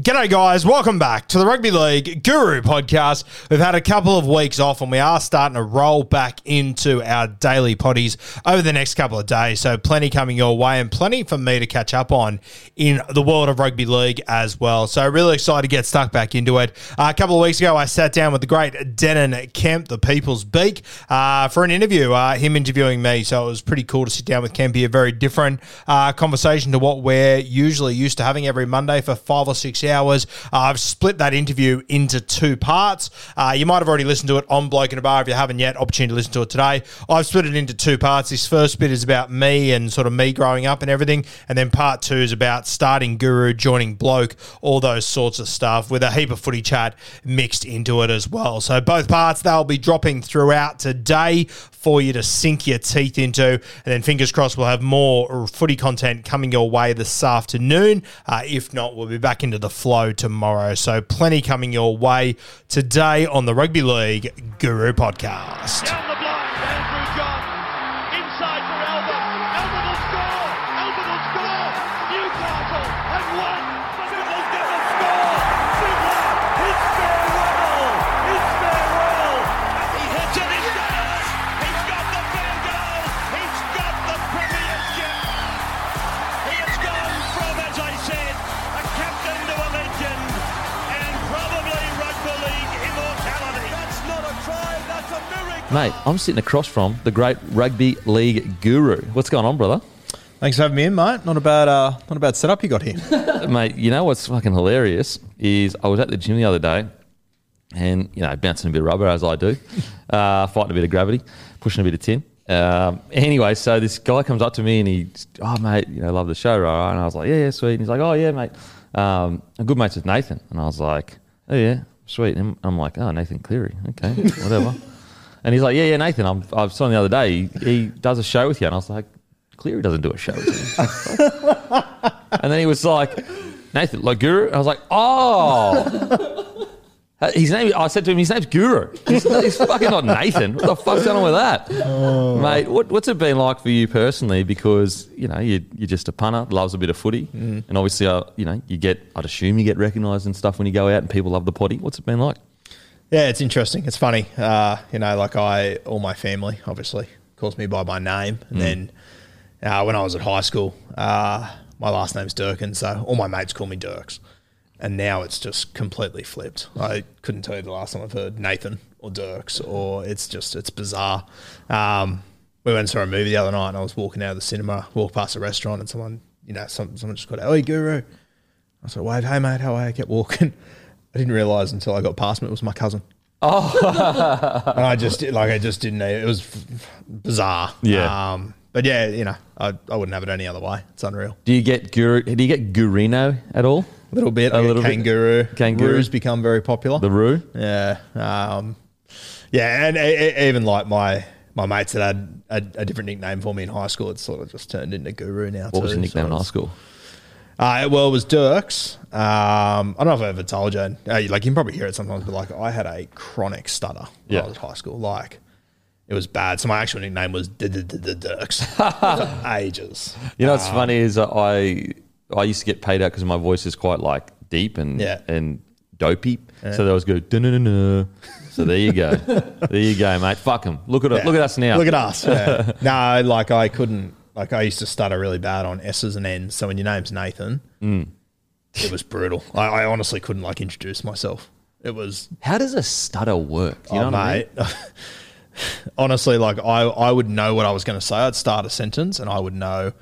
G'day, guys. Welcome back to the Rugby League Guru podcast. We've had a couple of weeks off and we are starting to roll back into our daily potties over the next couple of days. So, plenty coming your way and plenty for me to catch up on in the world of rugby league as well. So, really excited to get stuck back into it. Uh, a couple of weeks ago, I sat down with the great Denan Kemp, the People's Beak, uh, for an interview, uh, him interviewing me. So, it was pretty cool to sit down with Kempy, a very different uh, conversation to what we're usually used to having every Monday for five or six hours. Uh, I've split that interview into two parts. Uh, you might have already listened to it on Bloke in a Bar. If you haven't yet, opportunity to listen to it today. I've split it into two parts. This first bit is about me and sort of me growing up and everything. And then part two is about starting Guru, joining Bloke, all those sorts of stuff with a heap of footy chat mixed into it as well. So both parts, they'll be dropping throughout today for you to sink your teeth into. And then fingers crossed, we'll have more footy content coming your way this afternoon. Uh, if not, we'll be back into the flow tomorrow. So plenty coming your way today on the Rugby League Guru podcast. Mate, I'm sitting across from the great rugby league guru. What's going on, brother? Thanks for having me in, mate. Not a bad, uh, not a bad setup you got here. Mate, you know what's fucking hilarious is I was at the gym the other day and, you know, bouncing a bit of rubber as I do, uh, fighting a bit of gravity, pushing a bit of tin. Um, anyway, so this guy comes up to me and he, oh, mate, you know, love the show, right? And I was like, yeah, yeah, sweet. And he's like, oh, yeah, mate. Um, I'm good mates with Nathan. And I was like, oh, yeah, sweet. And I'm like, oh, Nathan Cleary. Okay, whatever. And he's like, yeah, yeah, Nathan, I'm, I saw him the other day. He, he does a show with you. And I was like, Cleary doesn't do a show with you. and then he was like, Nathan, like Guru? I was like, oh. Uh, His name, I said to him, his name's Guru. He's, he's fucking not Nathan. What the fuck's going on with that? Mate, what, what's it been like for you personally? Because, you know, you, you're just a punter, loves a bit of footy. And obviously, uh, you know, you get, I'd assume you get recognised and stuff when you go out and people love the potty. What's it been like? Yeah, it's interesting. It's funny. Uh, you know, like I, all my family obviously calls me by my name, and then uh, when I was at high school, uh, my last name's Durkin, so all my mates call me Dirks. And now it's just completely flipped. I couldn't tell you the last time I've heard Nathan or Dirks, or it's just it's bizarre. Um, we went and saw a movie the other night, and I was walking out of the cinema, walked past a restaurant, and someone, you know, some, someone just got, "Oi, Guru!" I of waved, "Hey, mate, how are you?" I kept walking. I didn't realise until I got past him it was my cousin. Oh, and I just like I just didn't. It was f- bizarre. Yeah. Um, but yeah, you know, I, I wouldn't have it any other way. It's unreal. Do you get Guru, do you get Gurino at all? A little bit. A A little little bit. kangaroo. Kangaroo. Kangaroo's become very popular. The Roo? Yeah. Um, yeah, and e- e- even like my my mates that had a, a different nickname for me in high school, it's sort of just turned into Guru now. What was too. your nickname So in high it's- school? Uh, well, it was Dirks. Um, I don't know if I ever told you. Uh, like you can probably hear it sometimes, but like I had a chronic stutter when Yeah. I was at high school. Like it was bad. So my actual nickname was Dirks ages. You know what's funny is I I used to get paid out because my voice is quite like deep and and dopey. So they always go, "Dun-dun-dun-dun." So there you go. there you go, mate. Fuck them. Look at. Look at us now. Look at us. No, like I couldn't. Like I used to stutter really bad on S's and N's. So when your name's Nathan, Mm. it was brutal. I, I honestly couldn't like introduce myself. It was How does a stutter work? Do you oh, know what I mean? honestly, like I, I would know what I was going to say. I'd start a sentence and I would know,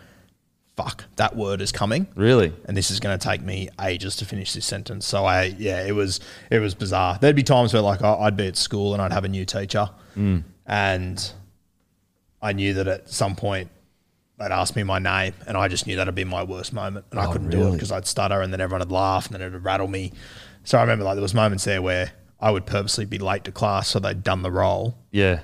fuck, that word is coming. Really? and this is going to take me ages to finish this sentence. So I, yeah, it was it was bizarre. There'd be times where like I- I'd be at school and I'd have a new teacher, Mm. and I knew that at some point they'd ask me my name, and I just knew that'd be my worst moment, and I Oh, couldn't do it because I'd stutter, and then everyone would laugh, and then it'd rattle me. So I remember like there was moments there where I would purposely be late to class, so they'd done the role. Yeah.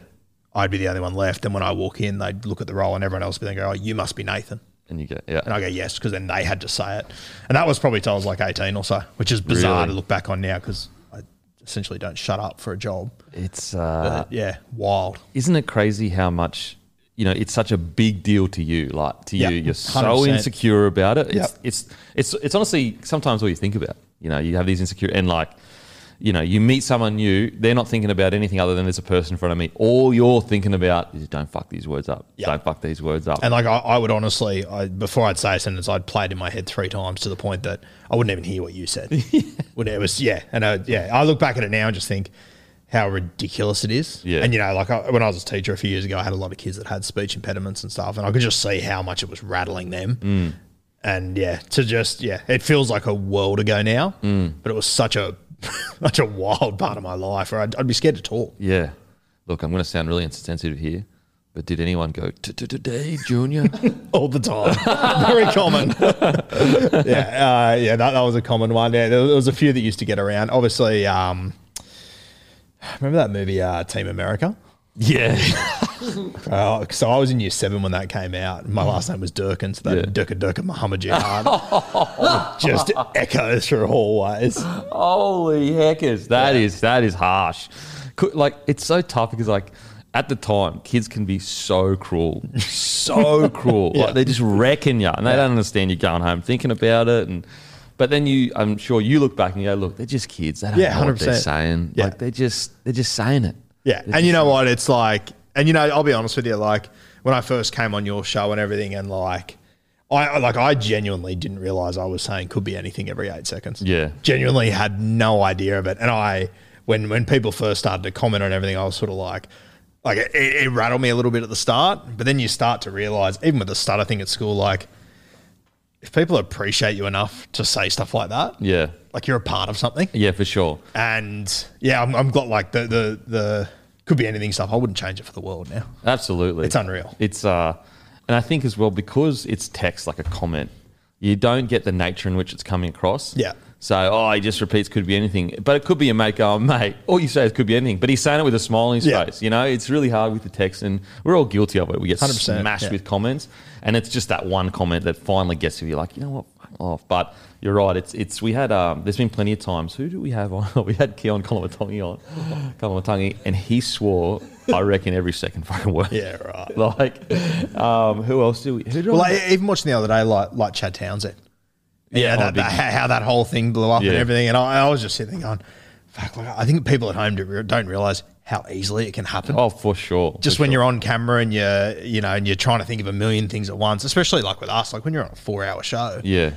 I'd be the only one left. And when I walk in, they'd look at the role, and everyone else would be there, go, "Oh, you must be Nathan." And you go, yeah. And I go, yes, because then they had to say it. And that was probably till I was like 18 or so, which is bizarre Really? to look back on now because I essentially don't shut up for a job. It's But uh, yeah, wild. isn't it crazy how much you know it's such a big deal to you like to Yep, you you're so 100%. insecure about it it's, Yep. it's it's it's honestly sometimes all you think about you know you have these insecure and like you know you meet someone new they're not thinking about anything other than there's a person in front of me all you're thinking about is don't fuck these words up Yep. don't fuck these words up And like I, I would honestly, I, before I'd say a sentence, I'd play it in my head three times to the point that I wouldn't even hear what you said. When it was yeah, and uh, yeah, I look back at it now and just think how ridiculous it is. Yeah. And you know, like I, when I was a teacher a few years ago, I had a lot of kids that had speech impediments and stuff, and I could just see how much it was rattling them. Mm. And yeah, to just yeah, it feels like a world ago now, Mm. but it was such a such a wild part of my life where I'd, I'd be scared to talk. yeah look i'm going to sound really insensitive here but did anyone go to today junior all the time. Very common. yeah, uh, yeah, that, that was a common one. Yeah, there was a few that used to get around. Obviously, um, remember that movie uh, Team America? yeah Uh, so I was in year seven when that came out. My last name was Durkin, so that Yeah. Durka Durka Muhammad Jihad just echoes through hallways. Holy heckers, that is that is harsh. Like it's so tough because like at the time, kids can be so cruel, so cruel. Yeah. Like they're just wrecking you, and they don't understand you going home thinking about it. And but then you, I'm sure you look back and you go, look, they're just kids. They don't Yeah, know what they're 100%. saying. Yeah. Like they're just they're just saying it. Yeah, They're and you just- know what? It's like, and you know, I'll be honest with you. Like when I first came on your show and everything, and like, I like I genuinely didn't realize I was saying could be anything every eight seconds. Yeah. genuinely had no idea of it. And I, when when people first started to comment on everything, I was sort of like, like it, it rattled me a little bit at the start, but then you start to realize, even with the stutter thing at school, like if people appreciate you enough to say stuff like that, Yeah, like you're a part of something. yeah, for sure. And yeah, I'm, I'm glad like the the the could be anything stuff. I wouldn't change it for the world now. Absolutely. It's unreal. It's uh and I think as well because it's text like a comment, you don't get the nature in which it's coming across. Yeah. So, oh, he just repeats could be anything. But it could be a mate going, mate, all you say is could be anything. But he's saying it with a smile on his Yeah. face. You know, it's really hard with the text and we're all guilty of it. We get 100%, smashed yeah. with comments. And it's just that one comment that finally gets to you like, you know what, fuck off. But you're right, it's it's we had um there's been plenty of times. Who do we have on? we had Keaon Koloamatangi on. Koloamatangi, and he swore, I reckon, every second fucking word. Yeah, right. Like, um, who else do we? Who do Well, I, like, even watching the other day, like like Chad Townsend. Yeah, that, that- how, that whole thing blew up Yeah. and everything. And I, I was just sitting there going, fuck, like, I think people at home do- don't realize how easily it can happen. oh, for sure. just for when sure. you're on camera and you're, you know, and you're trying to think of a million things at once, especially like with us, like when you're on a four hour show, yeah,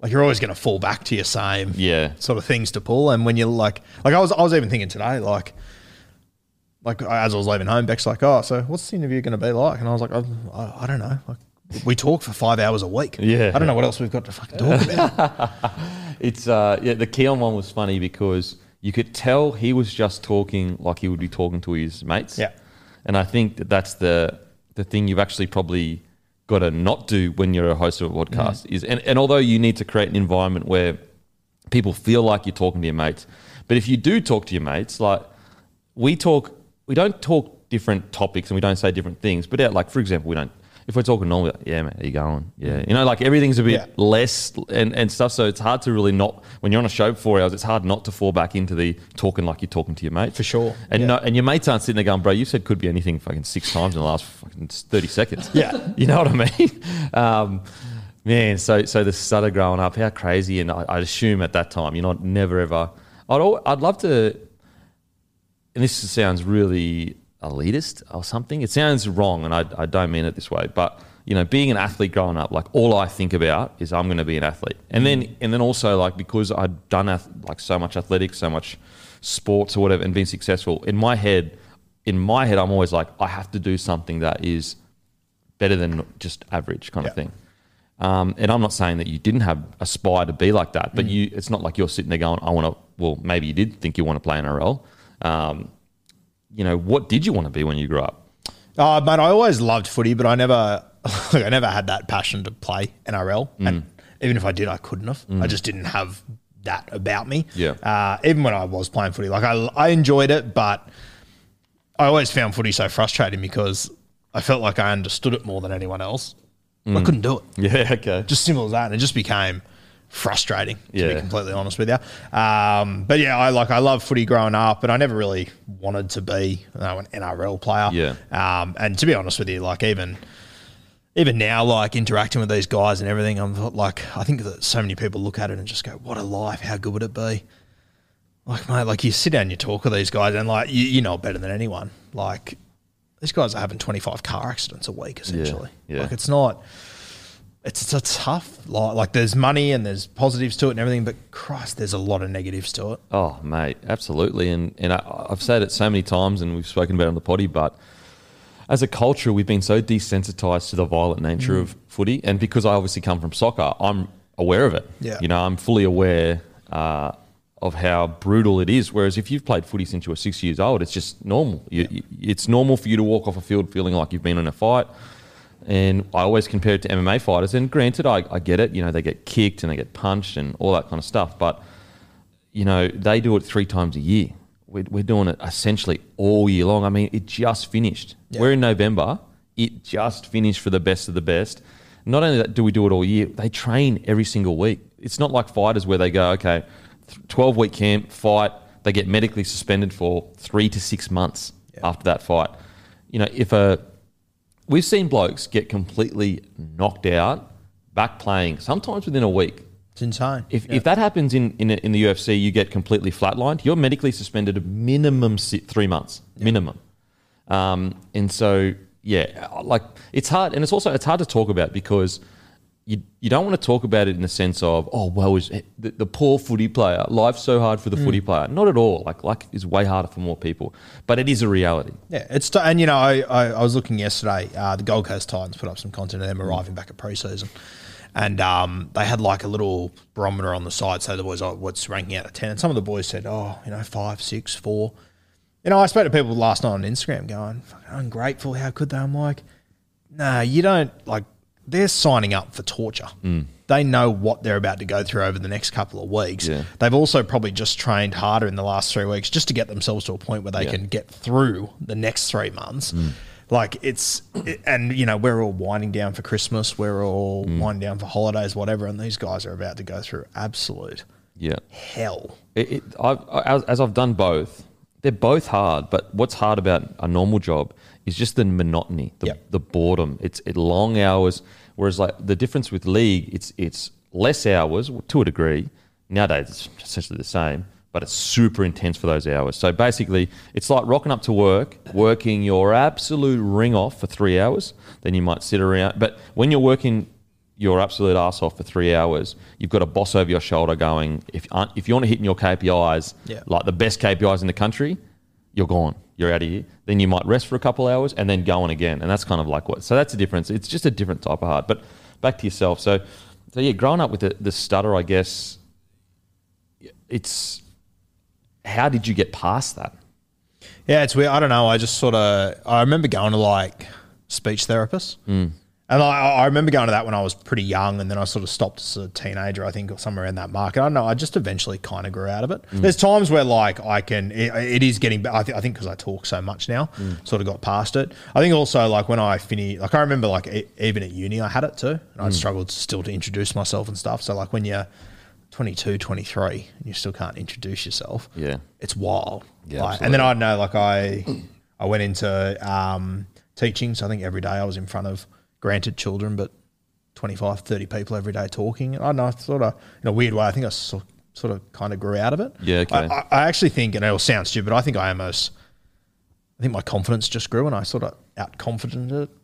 like you're always going to fall back to your same Yeah. sort of things to pull. And when you're like, like I was, I was even thinking today, like, like as I was leaving home, Beck's like, oh, so what's the interview going to be like? And I was like, I, I, I don't know. Like, we talk for five hours a week. Yeah. I don't know what else we've got to fucking talk about. it's uh, yeah. The Keaon one was funny because you could tell he was just talking like he would be talking to his mates. Yeah. and I think that that's the the thing you've actually probably got to not do when you're a host of a podcast Mm. is, and, and although you need to create an environment where people feel like you're talking to your mates, but if you do talk to your mates, like we talk, we don't talk different topics and we don't say different things. But like for example, we don't. If we're talking normal, like, yeah, man, how you going? Yeah, you know, like everything's a bit Yeah. less and, and stuff. So it's hard to really not when you're on a show for four hours. It's hard not to fall back into the talking like you're talking to your mate For sure, And yeah. no, and your mates aren't sitting there going, bro, you said could be anything fucking six times in the last fucking thirty seconds. Yeah. you know what I mean? Um, man, so so the stutter growing up, how crazy! And I, I'd assume at that time, you're not never ever. I'd al- I'd love to, and this sounds really elitist or something. It sounds wrong, and I, I don't mean it this way, but you know, being an athlete growing up, like all I think about is I'm going to be an athlete, and then and then also like because I'd done like so much athletics, so much sports or whatever, and been successful in my head. In my head, I'm always like, I have to do something that is better than just average kind of thing. Um, and I'm not saying that you didn't have aspire to be like that, but you it's not like you're sitting there going, I want to. Well, maybe you did think you want to play NRL. Um, you know, what did you want to be when you grew up? Oh, mate, I always loved footy, but I never, like, I never had that passion to play NRL, Mm. and even if I did, I couldn't have. I just didn't have that about me. Yeah. Uh, even when I was playing footy, like I, I enjoyed it, but I always found footy so frustrating because I felt like I understood it more than anyone else. Mm. I couldn't do it. Yeah, okay. Just simple as that, and it just became frustrating. To Yeah. be completely honest with you. Um, but yeah, I like I love footy growing up, but I never really wanted to be you know, an NRL player. Yeah. Um, and to be honest with you, like even even now, like interacting with these guys and everything, I'm like, I think that so many people look at it and just go, "What a life! How good would it be?" Like, mate, like you sit down, and you talk with these guys, and like you, you know it better than anyone. Like these guys are having 25 car accidents a week, essentially. yeah. Like it's not. It's, it's a tough like like there's money and there's positives to it and everything, but Christ, there's a lot of negatives to it. Oh, mate, absolutely. And and I, I've said it so many times, and we've spoken about it on the potty, but as a culture, we've been so desensitized to the violent nature Mm. of footy, and because I obviously come from soccer, I'm aware of it. Yeah. you know, I'm fully aware uh, of how brutal it is. Whereas if you've played footy since you were six years old, it's just normal. You, you- it's normal for you to walk off a field feeling like you've been in a fight. And I always compare it to MMA fighters. And granted, I, I get it. You know, they get kicked and they get punched and all that kind of stuff. But you know, they do it three times a year. We're, we're doing it essentially all year long. I mean, it just finished. We're in November. It just finished for the best of the best. Not only that, do we do it all year, they train every single week. It's not like fighters where they go, okay, 12 week camp, fight, they get medically suspended for three to six months after that fight. You know, if a we've seen blokes get completely knocked out, back playing, sometimes within a week. It's insane. If, if that happens in, in, in the UFC, you get completely flatlined. You're medically suspended a minimum three months, minimum. Um, and so, yeah, like it's hard, and it's also it's hard to talk about because you you don't want to talk about it in the sense of oh well, is the, the poor footy player life's so hard for the footy player. Not at all. Like life is way harder for more people, but it is a reality. Yeah, it's t- and you know I, I, I was looking yesterday. Uh, the Gold Coast Titans put up some content of them arriving back at preseason, and um, they had like a little barometer on the side. So the boys, oh, what's ranking out of ten? And some of the boys said, oh, you know, five, six, four. You know, I spoke to people last night on Instagram going, "Fucking ungrateful. How could they? I'm like, nah, you don't like. They're signing up for torture. Mm. They know what they're about to go through over the next couple of weeks. Yeah. They've also probably just trained harder in the last three weeks just to get themselves to a point where they Yeah. can get through the next three months. Mm. Like it's, it- and you know, we're all winding down for Christmas, we're all mm. winding down for holidays, whatever, and these guys are about to go through absolute Yeah. hell. It, it, I've, as, as I've done both, they're both hard. But what's hard about a normal job is just the monotony, the, Yep. the boredom. It's it long hours. Whereas like the difference with league, it's it's less hours to a degree. Nowadays, it's essentially the same, but it's super intense for those hours. So basically, it's like rocking up to work, working your absolute ring off for three hours. Then you might sit around. But when you're working your absolute ass off for three hours, you've got a boss over your shoulder going, if, if you're not hitting your KPIs, Yeah. like the best KPIs in the country, you're gone. You're out of here. Then you might rest for a couple hours and then go on again. And that's kind of like what. So that's the difference. It's just a different type of heart. But back to yourself. So, so yeah, growing up with the, the stutter, I guess, it's how did you get past that? Yeah, it's weird. I don't know. I just sort of I remember going to like speech therapists, Mm. And I, I remember going to that when I was pretty young, and then I sort of stopped as a teenager, I think, or somewhere in that market. I don't know. I just eventually kind of grew out of it. Mm. There's times where like I can, it, it is getting. I, th- I think because I talk so much now, Mm. sort of got past it. I think also like when I finish, like I remember like e- even at uni I had it too, and Mm. I struggled still to introduce myself and stuff. So like when you're 22, 23, and you still can't introduce yourself, Yeah. it's wild. Yeah, Like, and then I know, like I, I went into um, teaching. So I think every day I was in front of granted children, but 25, 30 people every day talking. I don't know. I sort of in a weird way. I think I sort sort of kind of grew out of it. Yeah, okay. I, I, I actually think, and it'll sound stupid, I think I almost, I think my confidence just grew, and I sort of out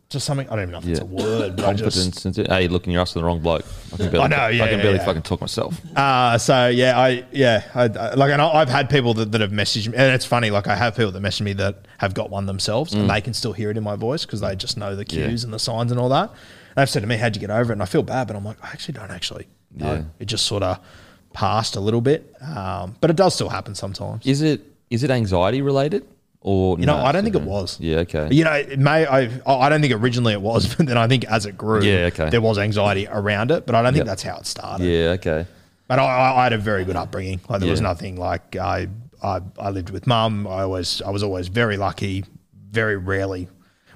to something. I don't even know if it's a word, but I just. Hey, look in your ass to the wrong bloke. I can barely, I know, yeah, I can yeah, barely yeah. fucking talk myself. Uh, so yeah, I yeah, I, I, like, and I, I've had people that, that have messaged me, and it's funny. Like, I have people that message me that have got one themselves, and they can still hear it in my voice because they just know the Mm. Yeah. cues and the signs and all that. And they've said to me, "How'd you get over it?" And I feel bad, but I'm like, I actually don't actually know. Yeah. It just sort of passed a little bit, um, but it does still happen sometimes. Is it is it anxiety related or You know, no, I don't think it was. Yeah, okay. You know, it may I I don't think originally it was, but then I think as it grew, Yeah, okay. there was anxiety around it. But I don't think Yep. that's how it started. Yeah, okay. But I, I, I had a very good upbringing. Like there was Yeah. nothing like I, I I lived with mum. I always I was always very lucky. Very rarely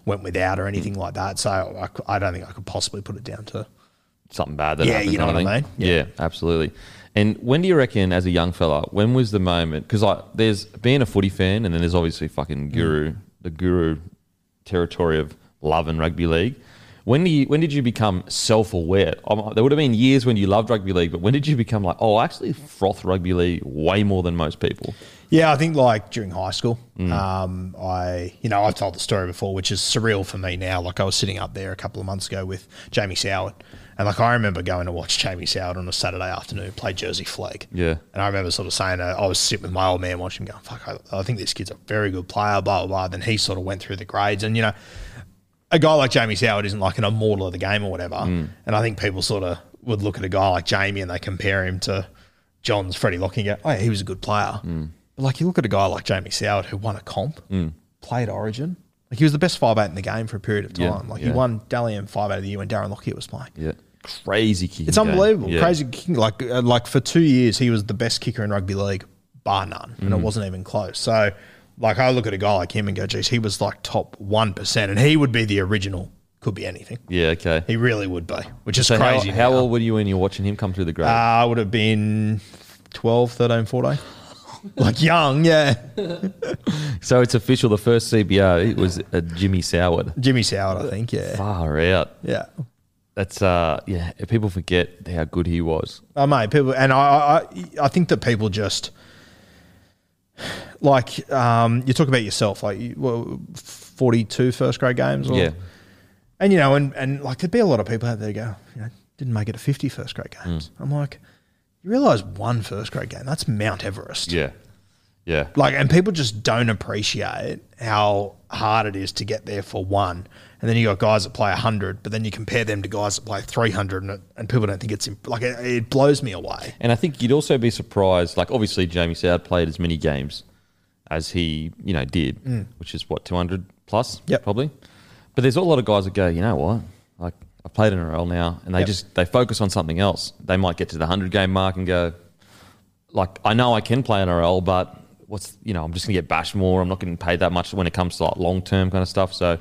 went without or anything mm. like that. So I, c- I don't think I could possibly put it down to. Something bad that Yeah, happened. you know what I mean? Yeah. absolutely. And when do you reckon, as a young fella, when was the moment? Because like, there's being a footy fan, and then there's obviously Mm. fucking guru, the guru territory of love and rugby league. When do you, when did you become self aware? There would have been years when you loved rugby league, but when did you become like, oh, I actually froth rugby league way more than most people? Yeah, I think like during high school, Mm. um, I you know I've told the story before, which is surreal for me now. Like I was sitting up there a couple of months ago with Jamie Soward, and like I remember going to watch Jamie Soward on a Saturday afternoon play Jersey Flegg. Yeah. and I remember sort of saying uh, I was sitting with my old man watching, him going, "Fuck, I, I think this kid's a very good player." Blah blah blah. Then he sort of went through the grades, and you know, a guy like Jamie Soward isn't like an immortal of the game or whatever. Mm. And I think people sort of would look at a guy like Jamie and they compare him to Johns Freddie Lockie and go, oh, yeah, he was a good player. Mm. But like you look at a guy like Jamie Soward who won a comp, played Origin. Like he was the best five eight in the game for a period of time. Yeah, like yeah. he won Dally M five eight of the year when Darren Lockyer was playing. Yeah, crazy kicking. It's unbelievable, Yeah. crazy. kicking. Like uh, like for two years, he was the best kicker in rugby league, bar none, and Mm. it wasn't even close. So, like I look at a guy like him and go, "Geez, he was like top one percent, and he would be the original. Could be anything. Yeah, okay. He really would be, which is So crazy. how now. old were you when you were watching him come through the grade? Uh, I would have been 12, 13, 14. like young, yeah. so it's official. The first CBO was a Jimmy Soward. Jimmy Soward, I think, yeah, Far out. yeah. That's uh yeah. People forget how good he was. Oh, mate, people, and I, I, I think that people just like um, you talk about yourself, like you, well, 42 first grade games, or, Yeah. and you know, and and like there'd be a lot of people out there go, you know, didn't make it to 50 first grade games. Hmm. I'm like, you realize one first grade game, that's Mount Everest. Yeah. Yeah. Like, and people just don't appreciate how hard it is to get there for one. And then you got guys that play 100, but then you compare them to guys that play 300, and, it, and people don't think it's imp- like it, it blows me away. And I think you'd also be surprised. Like obviously, Jamie Soward played as many games as he you know did, which is what two hundred plus, Mm. Yep. probably. But there's a lot of guys that go, you know what? Like i've played in a NRL now, and they Yep. just they focus on something else. They might get to the hundred game mark and go, like I know I can play in a NRL, but what's you know I'm just gonna get bashed more. I'm not getting paid that much when it comes to like long term kind of stuff. So.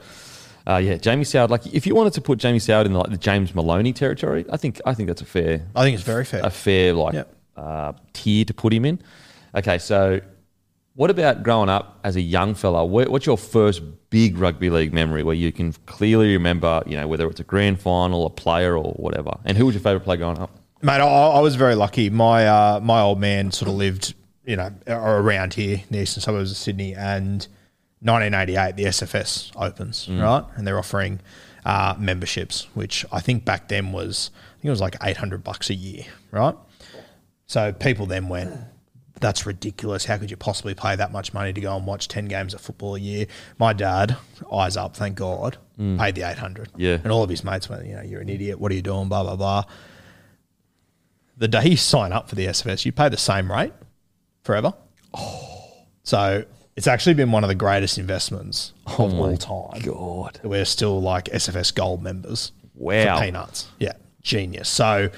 Uh, yeah, Jamie Soward. Like, if you wanted to put Jamie Soward in like the James Maloney territory, I think I think that's a fair I think it's very fair. a fair like Yep. uh, tier to put him in. Okay, so what about growing up as a young fella? What's your first big rugby league memory where you can clearly remember, you know, whether it's a grand final, a player, or whatever? And who was your favourite player growing up? Mate, I, I was very lucky. My uh, my old man sort of lived, you know, around here, in the eastern suburbs of Sydney, and 1988 the SFS opens, right, and they're offering uh, memberships, which I think back then was, I think it was like 800 bucks a year, right? So people then went, that's ridiculous. How could you possibly pay that much money to go and watch 10 games of football a year? My dad, eyes up, thank God, paid the 800. Yeah. And all of his mates went, you know, you're an idiot. What are you doing? Blah, blah, blah. The day you sign up for the SFS, you pay the same rate forever. Oh. So it's actually been one of the greatest investments of all time. God. We're still like SFS Gold members. Wow. For peanuts. Yeah. Genius. So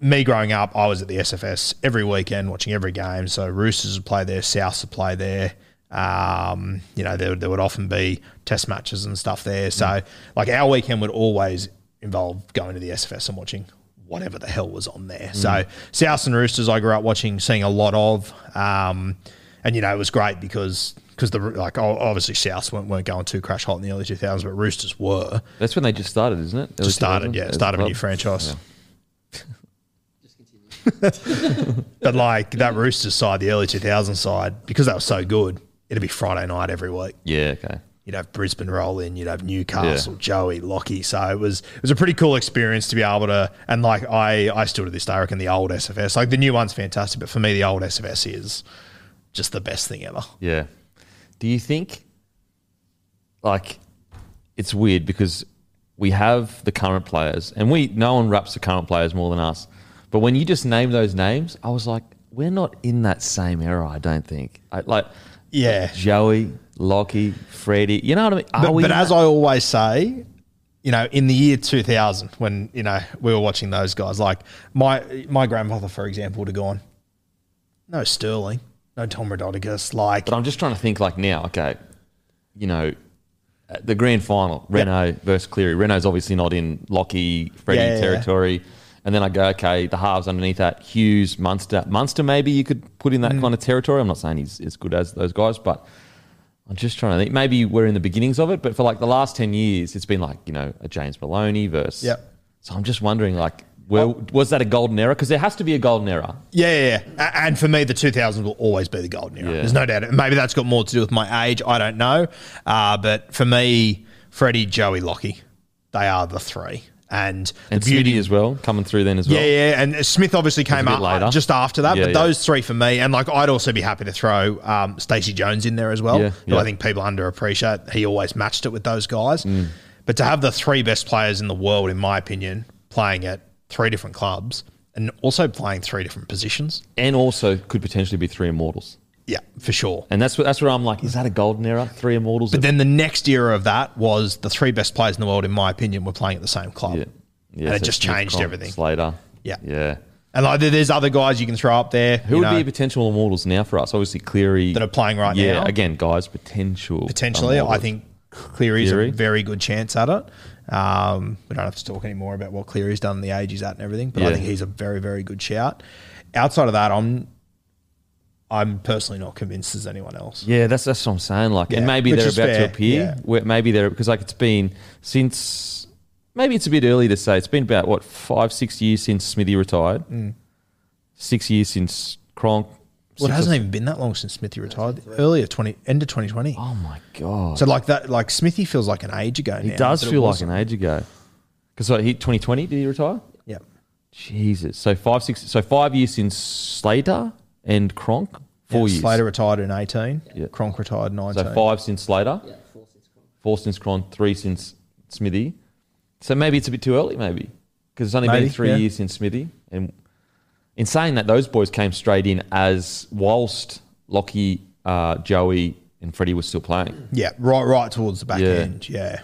me growing up, I was at the SFS every weekend watching every game. So Roosters would play there, Souths would play there. Um, you know, there, there would often be test matches and stuff there. So like our weekend would always involve going to the SFS and watching whatever the hell was on there. So Souths and Roosters, I grew up watching, seeing a lot of. Um, and you know, it was great because because the like obviously Souths weren't, weren't going too crash hot in the early 2000s, but Roosters were. That's when they just started, isn't it? Early Just started, 2000s? yeah, started a new franchise. but like that Roosters side, the early 2000s side, because they were so good, it'd be Friday night every week. Yeah, okay. You'd have Brisbane roll in, you'd have Newcastle, Joey, Lockie. So it was it was a pretty cool experience to be able to and like I I still to this day reckon the old SFS like the new one's fantastic, but for me the old SFS is just the best thing ever. Yeah. Do you think, like, it's weird because we have the current players, and we no one raps the current players more than us. But when you just name those names, I was like, we're not in that same era. I don't think. I, like, Yeah. Joey, Lockie, Freddie. You know what I mean? Are But, but as that- I always say, you know, in the year 2000, when you know we were watching those guys, like my my grandfather, for example, would have gone, no Sterling, no Tom Raudonikis, like But I'm just trying to think like now, okay, you know, at the grand final, Reynolds versus Cleary. Reynolds' obviously not in Lockie, Freddie Yeah, yeah, yeah. territory. And then I go, okay, the halves underneath that, Hughes, Munster. Munster, maybe you could put in that Mm. kind of territory. I'm not saying he's as good as those guys, but I'm just trying to think. Maybe we're in the beginnings of it, but for like the last 10 years, it's been like, you know, a James Maloney versus. Yep. So I'm just wondering, like, where, was that a golden era? Because there has to be a golden era. Yeah, yeah, yeah. And for me, the 2000s will always be the golden era. Yeah. There's no doubt. Maybe that's got more to do with my age. I don't know. Uh, but for me, Freddie, Joey, Lockie, they are the three. And, And the beauty Smitty as well, coming through then as well. Yeah, yeah, and Smith obviously came up later. just after that. Yeah, but yeah. those three for me, and like I'd also be happy to throw um, Stacey Jones in there as well. Yeah, who. I think people underappreciate. He always matched it with those guys. Mm. But to have the three best players in the world, in my opinion, playing at three different clubs and also playing three different positions, And also could potentially be three immortals. yeah, for sure. And that's what, that's where I'm like, is that a golden era? Three immortals? But then the next era of that was the three best players in the world, in my opinion, were playing at the same club. yeah, yeah. and it just changed everything. Later. Yeah. yeah. And like, there's other guys you can throw up there. Who would know, be potential immortals now for us? Obviously, Cleary That are playing right yeah, now? Yeah, again, guys, potential. potentially. I think Cleary's Cleary? a very good chance at it. Um, we don't have to talk anymore about what Cleary's done, the age he's at, and everything. But I Yeah. think he's a very, very good shout. Outside of that, I'm, I'm personally not convinced there's anyone else. Yeah, that's that's what I'm saying. Like, and maybe which they're is about fair, to appear. yeah. Where maybe they're because like it's been since maybe it's a bit early to say. It's been about what five, six years since Smithy retired. Six years since Cronk. Well, it hasn't even been that long since Smithy retired. Earlier, twenty end of 2020. Oh my god! So like that, like Smithy feels like an age ago. he now, does but it feel like wasn't. an age ago. Because he 2020 did he retire? Yeah, Jesus. So five, six. So five years since Slater and Cronk. Four Yeah, years. Slater retired in 18. Yeah. Cronk retired in 19. So five since Slater. Yeah, four since Cronk. Four since Cronk. Three since Smithy. So maybe it's a bit too early, maybe because it's only Maybe, been three yeah. years since Smithy. And in saying that, those boys came straight in as whilst Lockie, uh, Joey, and Freddie were still playing. Yeah, right, right towards the back Yeah. end. Yeah.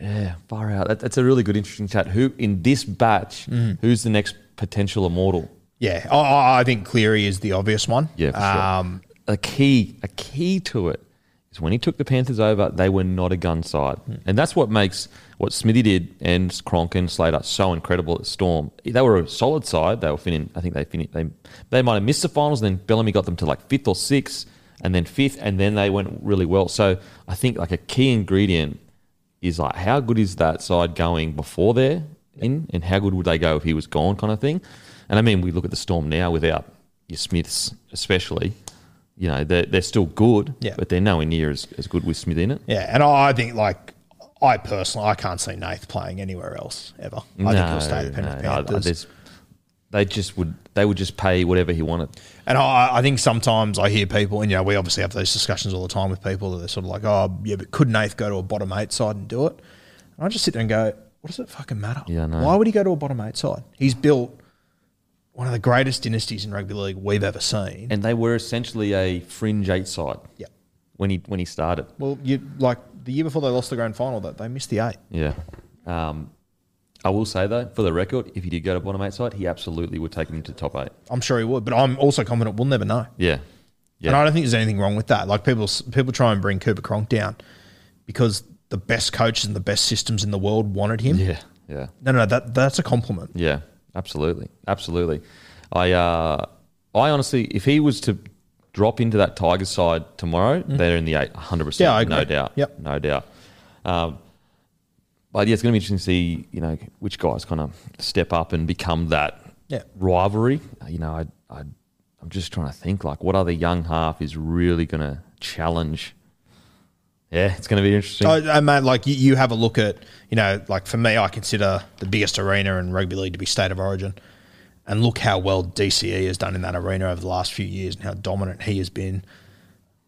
Yeah, far out. That, that's a really good, interesting chat. Who in this batch? Mm. Who's the next potential immortal? Yeah, I- I, I think Cleary is the obvious one. Yeah, for sure. Um, a key, a key to it is when he took the Panthers over, they were not a gun side, hmm. and that's what makes what Smithy did and Cronk and Slater so incredible at Storm. They were a solid side. They were finishing. I think they finished. They they might have missed the finals, and then Bellamy got them to like fifth or sixth, and then fifth, and then they went really well. So I think like a key ingredient is like how good is that side going before they're in, and how good would they go if he was gone, kind of thing. And I mean, we look at the Storm now without your Smiths, especially. You know, they're, they're still good, Yeah. but they're nowhere near as, as good with Smith in it. yeah, and I think like I personally I can't see Nath playing anywhere else ever. I think he'll stay at the Penrith no, Panthers. there's- they just would they would just pay whatever he wanted. And I, I think sometimes I hear people, and you know, we obviously have those discussions all the time with people that they're sort of like, oh, yeah, but could Nath go to a bottom eight side and do it? And I just sit there and go, what does it fucking matter? Yeah. Why would he go to a bottom eight side? He's built one of the greatest dynasties in rugby league we've ever seen. And they were essentially a fringe eight side yeah. when he when he started. Well, you like the year before they lost the grand final, that they missed the eight. Yeah. Um, I will say though, for the record, if he did go to bottom eight side, he absolutely would take him to top eight. I'm sure he would, but I'm also confident we'll never know. Yeah. Yeah. And I don't think there's anything wrong with that. Like people, people try and bring Cooper Cronk down because the best coaches and the best systems in the world wanted him. Yeah. Yeah. No, no, no, that that's a compliment. Yeah, absolutely, absolutely. I, uh, I honestly, if he was to drop into that Tigers side tomorrow, they're in the eight, hundred percent. Yeah, I no doubt. Yep. no doubt. Um, but yeah, it's going to be interesting to see, you know, which guys kind of step up and become that Yeah. rivalry. You know, I, I, I'm just trying to think like what other young half is really going to challenge. Yeah, it's going to be interesting. I, I mean, like you, you have a look at, you know, like for me, I consider the biggest arena in rugby league to be State of Origin, and look how well DCE has done in that arena over the last few years and how dominant he has been.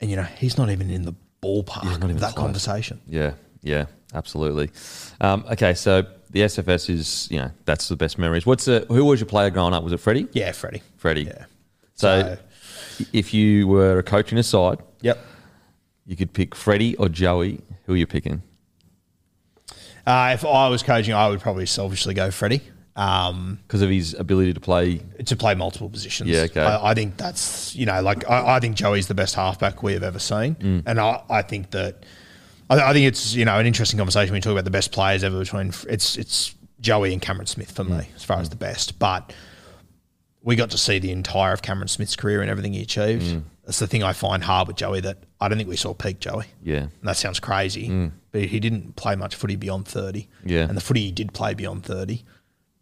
And you know, he's not even in the ballpark even of that close. conversation. Yeah, yeah, absolutely. Um, okay, so the SFS is, you know, that's the best memories. What's the, who was your player growing up? Was it Freddie? Yeah, Freddie. Freddie. Yeah. So, if you were a coach in a side, Yep. You could pick Freddie or Joey. Who are you picking? Uh, if I was coaching, I would probably selfishly go Freddie. Um, Because of his ability to play. to play multiple positions. Yeah, okay. I, I think that's you know like I, I think Joey's the best halfback we have ever seen, Mm. and I, I think that I, I think it's you know an interesting conversation when you talk about the best players ever between it's it's Joey and Cameron Smith for Mm. me as far as the best, but we got to see the entire of Cameron Smith's career and everything he achieved. Mm. That's the thing I find hard with Joey that I don't think we saw peak Joey. Yeah. And that sounds crazy, mm. but he didn't play much footy beyond 30. Yeah. And the footy he did play beyond 30,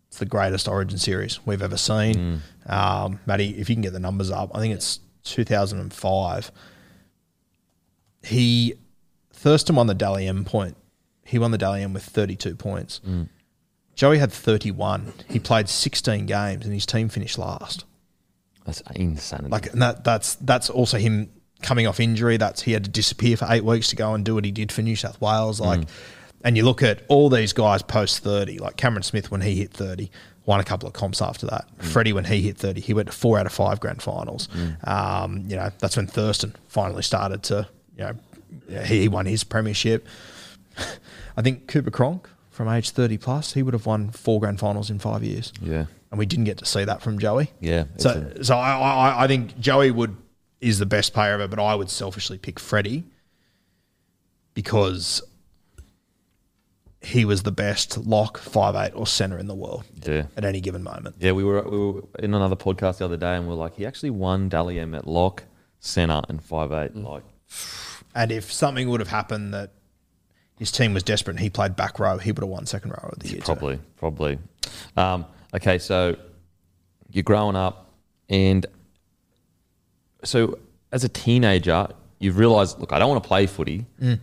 it's the greatest origin series we've ever seen. Mm. Um, Matty, if you can get the numbers up, I think it's 2005. He, Thurston won the Dally M point. He won the Dally M with 32 points. Mm. Joey had 31. He played 16 games and his team finished last. That's insanity. Like and that that's that's also him coming off injury. That's he had to disappear for eight weeks to go and do what he did for New South Wales. Mm. Like, and you look at all these guys post thirty, like Cameron Smith when he hit thirty, won a couple of comps after that. Mm. Freddie when he hit thirty, he went to four out of five grand finals. Mm. Um, you know that's when Thurston finally started to you know he, he won his premiership. I think Cooper Cronk from age thirty plus, he would have won four grand finals in five years yeah. And we didn't get to see that from Joey. Yeah, So, it's so I, I, I think Joey would is the best player ever, but I would selfishly pick Freddie because he was the best lock, five eight, or center in the world Yeah. at any given moment. Yeah, we were we were in another podcast the other day, and we are like, he actually won Dally M at lock, center, and five eight. Like, And if something would have happened that his team was desperate and he played back row, he would have won second row of the year. too. probably, probably. Um, okay, so you're growing up, and so as a teenager, you've realised, look, I don't want to play footy, mm.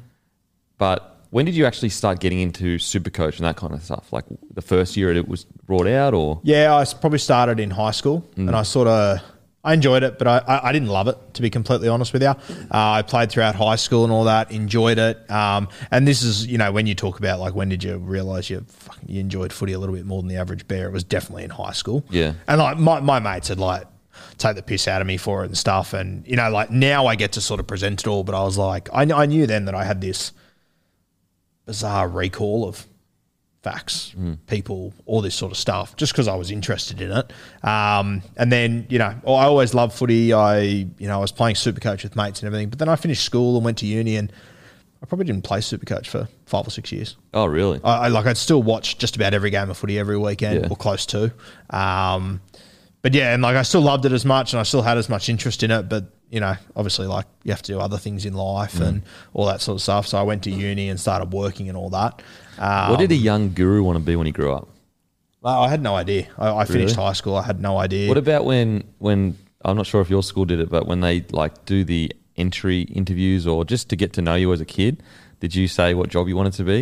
but when did you actually start getting into Supercoach and that kind of stuff? Like the first year it was brought out, or? Yeah, I probably started in high school, mm. and I sort of I enjoyed it, but I, I, I didn't love it to be completely honest with you. Uh, I played throughout high school and all that, enjoyed it. Um, and this is you know when you talk about like when did you realize you fucking, you enjoyed footy a little bit more than the average bear? It was definitely in high school. Yeah. and like my my mates had like take the piss out of me for it and stuff, and you know like now I get to sort of present it all, but I was like I, I knew then that I had this bizarre recall of facts, people, all this sort of stuff, just because I was interested in it. Um, and then, you know, I always loved footy. I, you know, I was playing super coach with mates and everything. But then I finished school and went to uni, and I probably didn't play super coach for five or six years. oh, really? I, I like I'd still watch just about every game of footy every weekend Yeah. or close to. Um, but yeah, and like I still loved it as much, and I still had as much interest in it. But you know, obviously, like you have to do other things in life Mm. and all that sort of stuff. So I went to uni and started working and all that. Um, what did a young guru want to be when he grew up? I I had no idea. I, I finished Really? high school. I had no idea. What about when when I'm not sure if your school did it, but when they like do the entry interviews or just to get to know you as a kid, did you say what job you wanted to be?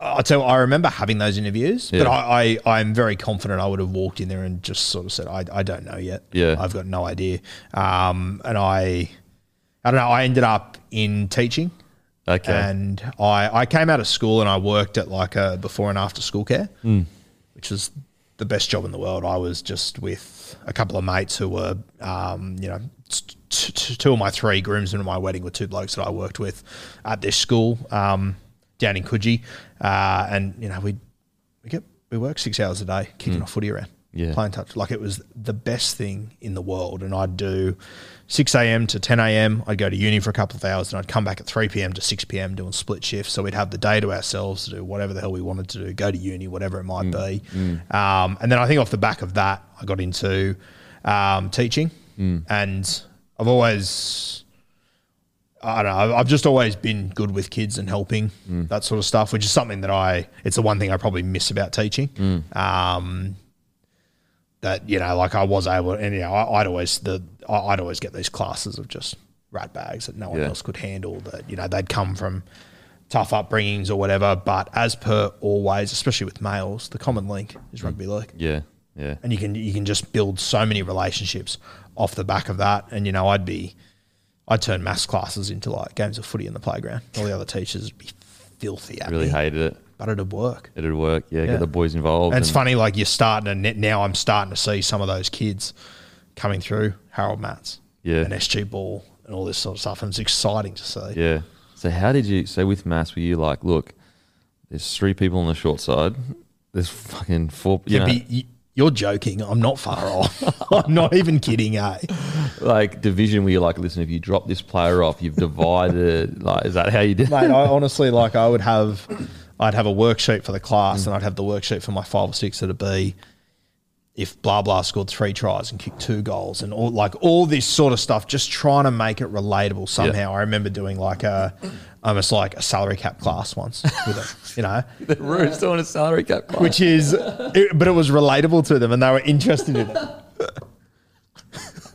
I'll tell you, I remember having those interviews, Yeah. but I, I, I'm very confident I would have walked in there and just sort of said, I, I don't know yet. Yeah. I've got no idea. Um, and I, I don't know, I ended up in teaching. Okay. And I, I came out of school and I worked at like a before and after school care, which was the best job in the world. I was just with a couple of mates who were, um, you know, t- t- two of my three groomsmen at my wedding were two blokes that I worked with at this school. Um, down in Coogee, uh, and you know we we get we work six hours a day kicking off footy around, Yeah. playing touch. Like it was the best thing in the world, and I'd do six a.m. to ten a.m. I'd go to uni for a couple of hours, and I'd come back at three p.m. to six p.m. doing split shifts. So we'd have the day to ourselves to do whatever the hell we wanted to do, go to uni, whatever it might be. Um, and then I think off the back of that, I got into um, teaching, and I've always I don't know. I've- just always been good with kids and helping mm. that sort of stuff, which is something that I. It's the one thing I probably miss about teaching. Mm. Um, that you know, like I was able, and you know, I, I'd always the I'd always get these classes of just rat bags that no one Yeah. else could handle. That you know they'd come from tough upbringings or whatever. But as per always, especially with males, the common link is mm. rugby league Yeah, yeah. and you can you can just build so many relationships off the back of that. And you know, I'd be I'd turn maths classes into like games of footy in the playground. All the other teachers would be filthy at Really me, hated it. but it'd work. It'd work. Yeah, Yeah. get the boys involved. And it's funny, like you're starting to now. I'm starting to see some of those kids coming through Harold Matts, Yeah. and SG Ball, and all this sort of stuff. And it's exciting to see. Yeah. So how did you? So with mass, were you like, look, there's three people on the short side. There's fucking four. You You know, be, you, you're joking. I'm not far off. I'm not even kidding, eh? like division where you're like, listen, if you drop this player off, you've divided. like, is that how you did? mate. I honestly like I would have, I'd have a worksheet for the class, and I'd have the worksheet for my five or six that'd be if blah blah scored three tries and kicked two goals, and all like all this sort of stuff, just trying to make it relatable somehow. I remember doing like a almost like a salary cap class once with it, you know. the Roos doing a salary cap. class. Which is, it, but it was relatable to them, and they were interested in it.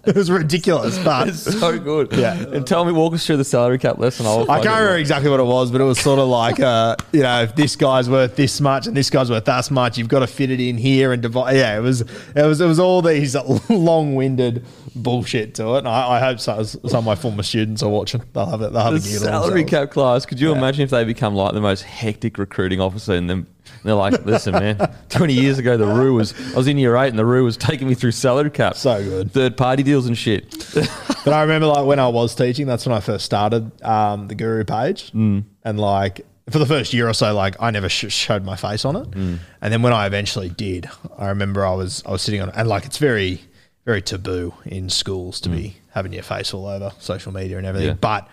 it was ridiculous, but It's so good. Yeah. And tell me, walk us through the salary cap lesson. I'll I find can't remember exactly what it was, but it was sort of like, uh, you know, if this guy's worth this much and this guy's worth that much, you've got to fit it in here and divide. Yeah, it was, it was, it was all these long-winded bullshit to it. And I, I hope so, some of my former students are watching. They'll have it. They'll have The a giggle salary cap class. Could you imagine if they become like the most hectic recruiting officer and then they're like, listen, man, 20 years ago, the Roo was, I was in year eight and the Roo was taking me through salary cap. So good. Third party deals and shit. But I remember like when I was teaching, that's when I first started um, the Guru page, mm. and like for the first year or so, like I never sh- showed my face on it, and then when I eventually did, I remember I was I was sitting on it, and like it's very very taboo in schools to be having your face all over social media and everything, Yeah. but.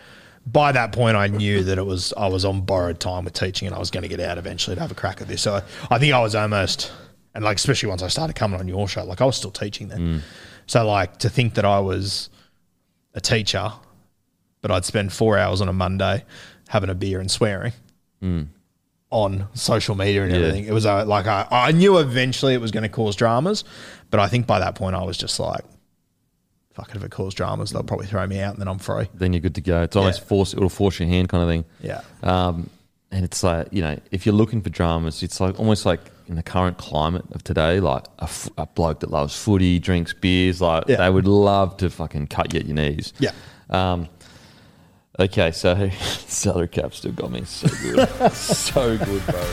By that point, I knew that it was I was on borrowed time with teaching, and I was going to get out eventually to have a crack at this. So I, I think I was almost, and like especially once I started coming on your show, like I was still teaching then. So like to think that I was a teacher, but I'd spend four hours on a Monday having a beer and swearing on social media and Yeah. everything. It was uh, like I, I knew eventually it was going to cause dramas, but I think by that point I was just like, fuck it, if it caused dramas, they'll probably throw me out and then I'm free. then you're good to go. It's almost Yeah. force, it'll force your hand kind of thing. Yeah. Um, and it's like, you know, if you're looking for dramas, it's like almost like in the current climate of today, like a, f- a bloke that loves footy, drinks beers, like Yeah. they would love to fucking cut you at your knees. Yeah. Um, okay, so salary cap still got me so good. so good, bro.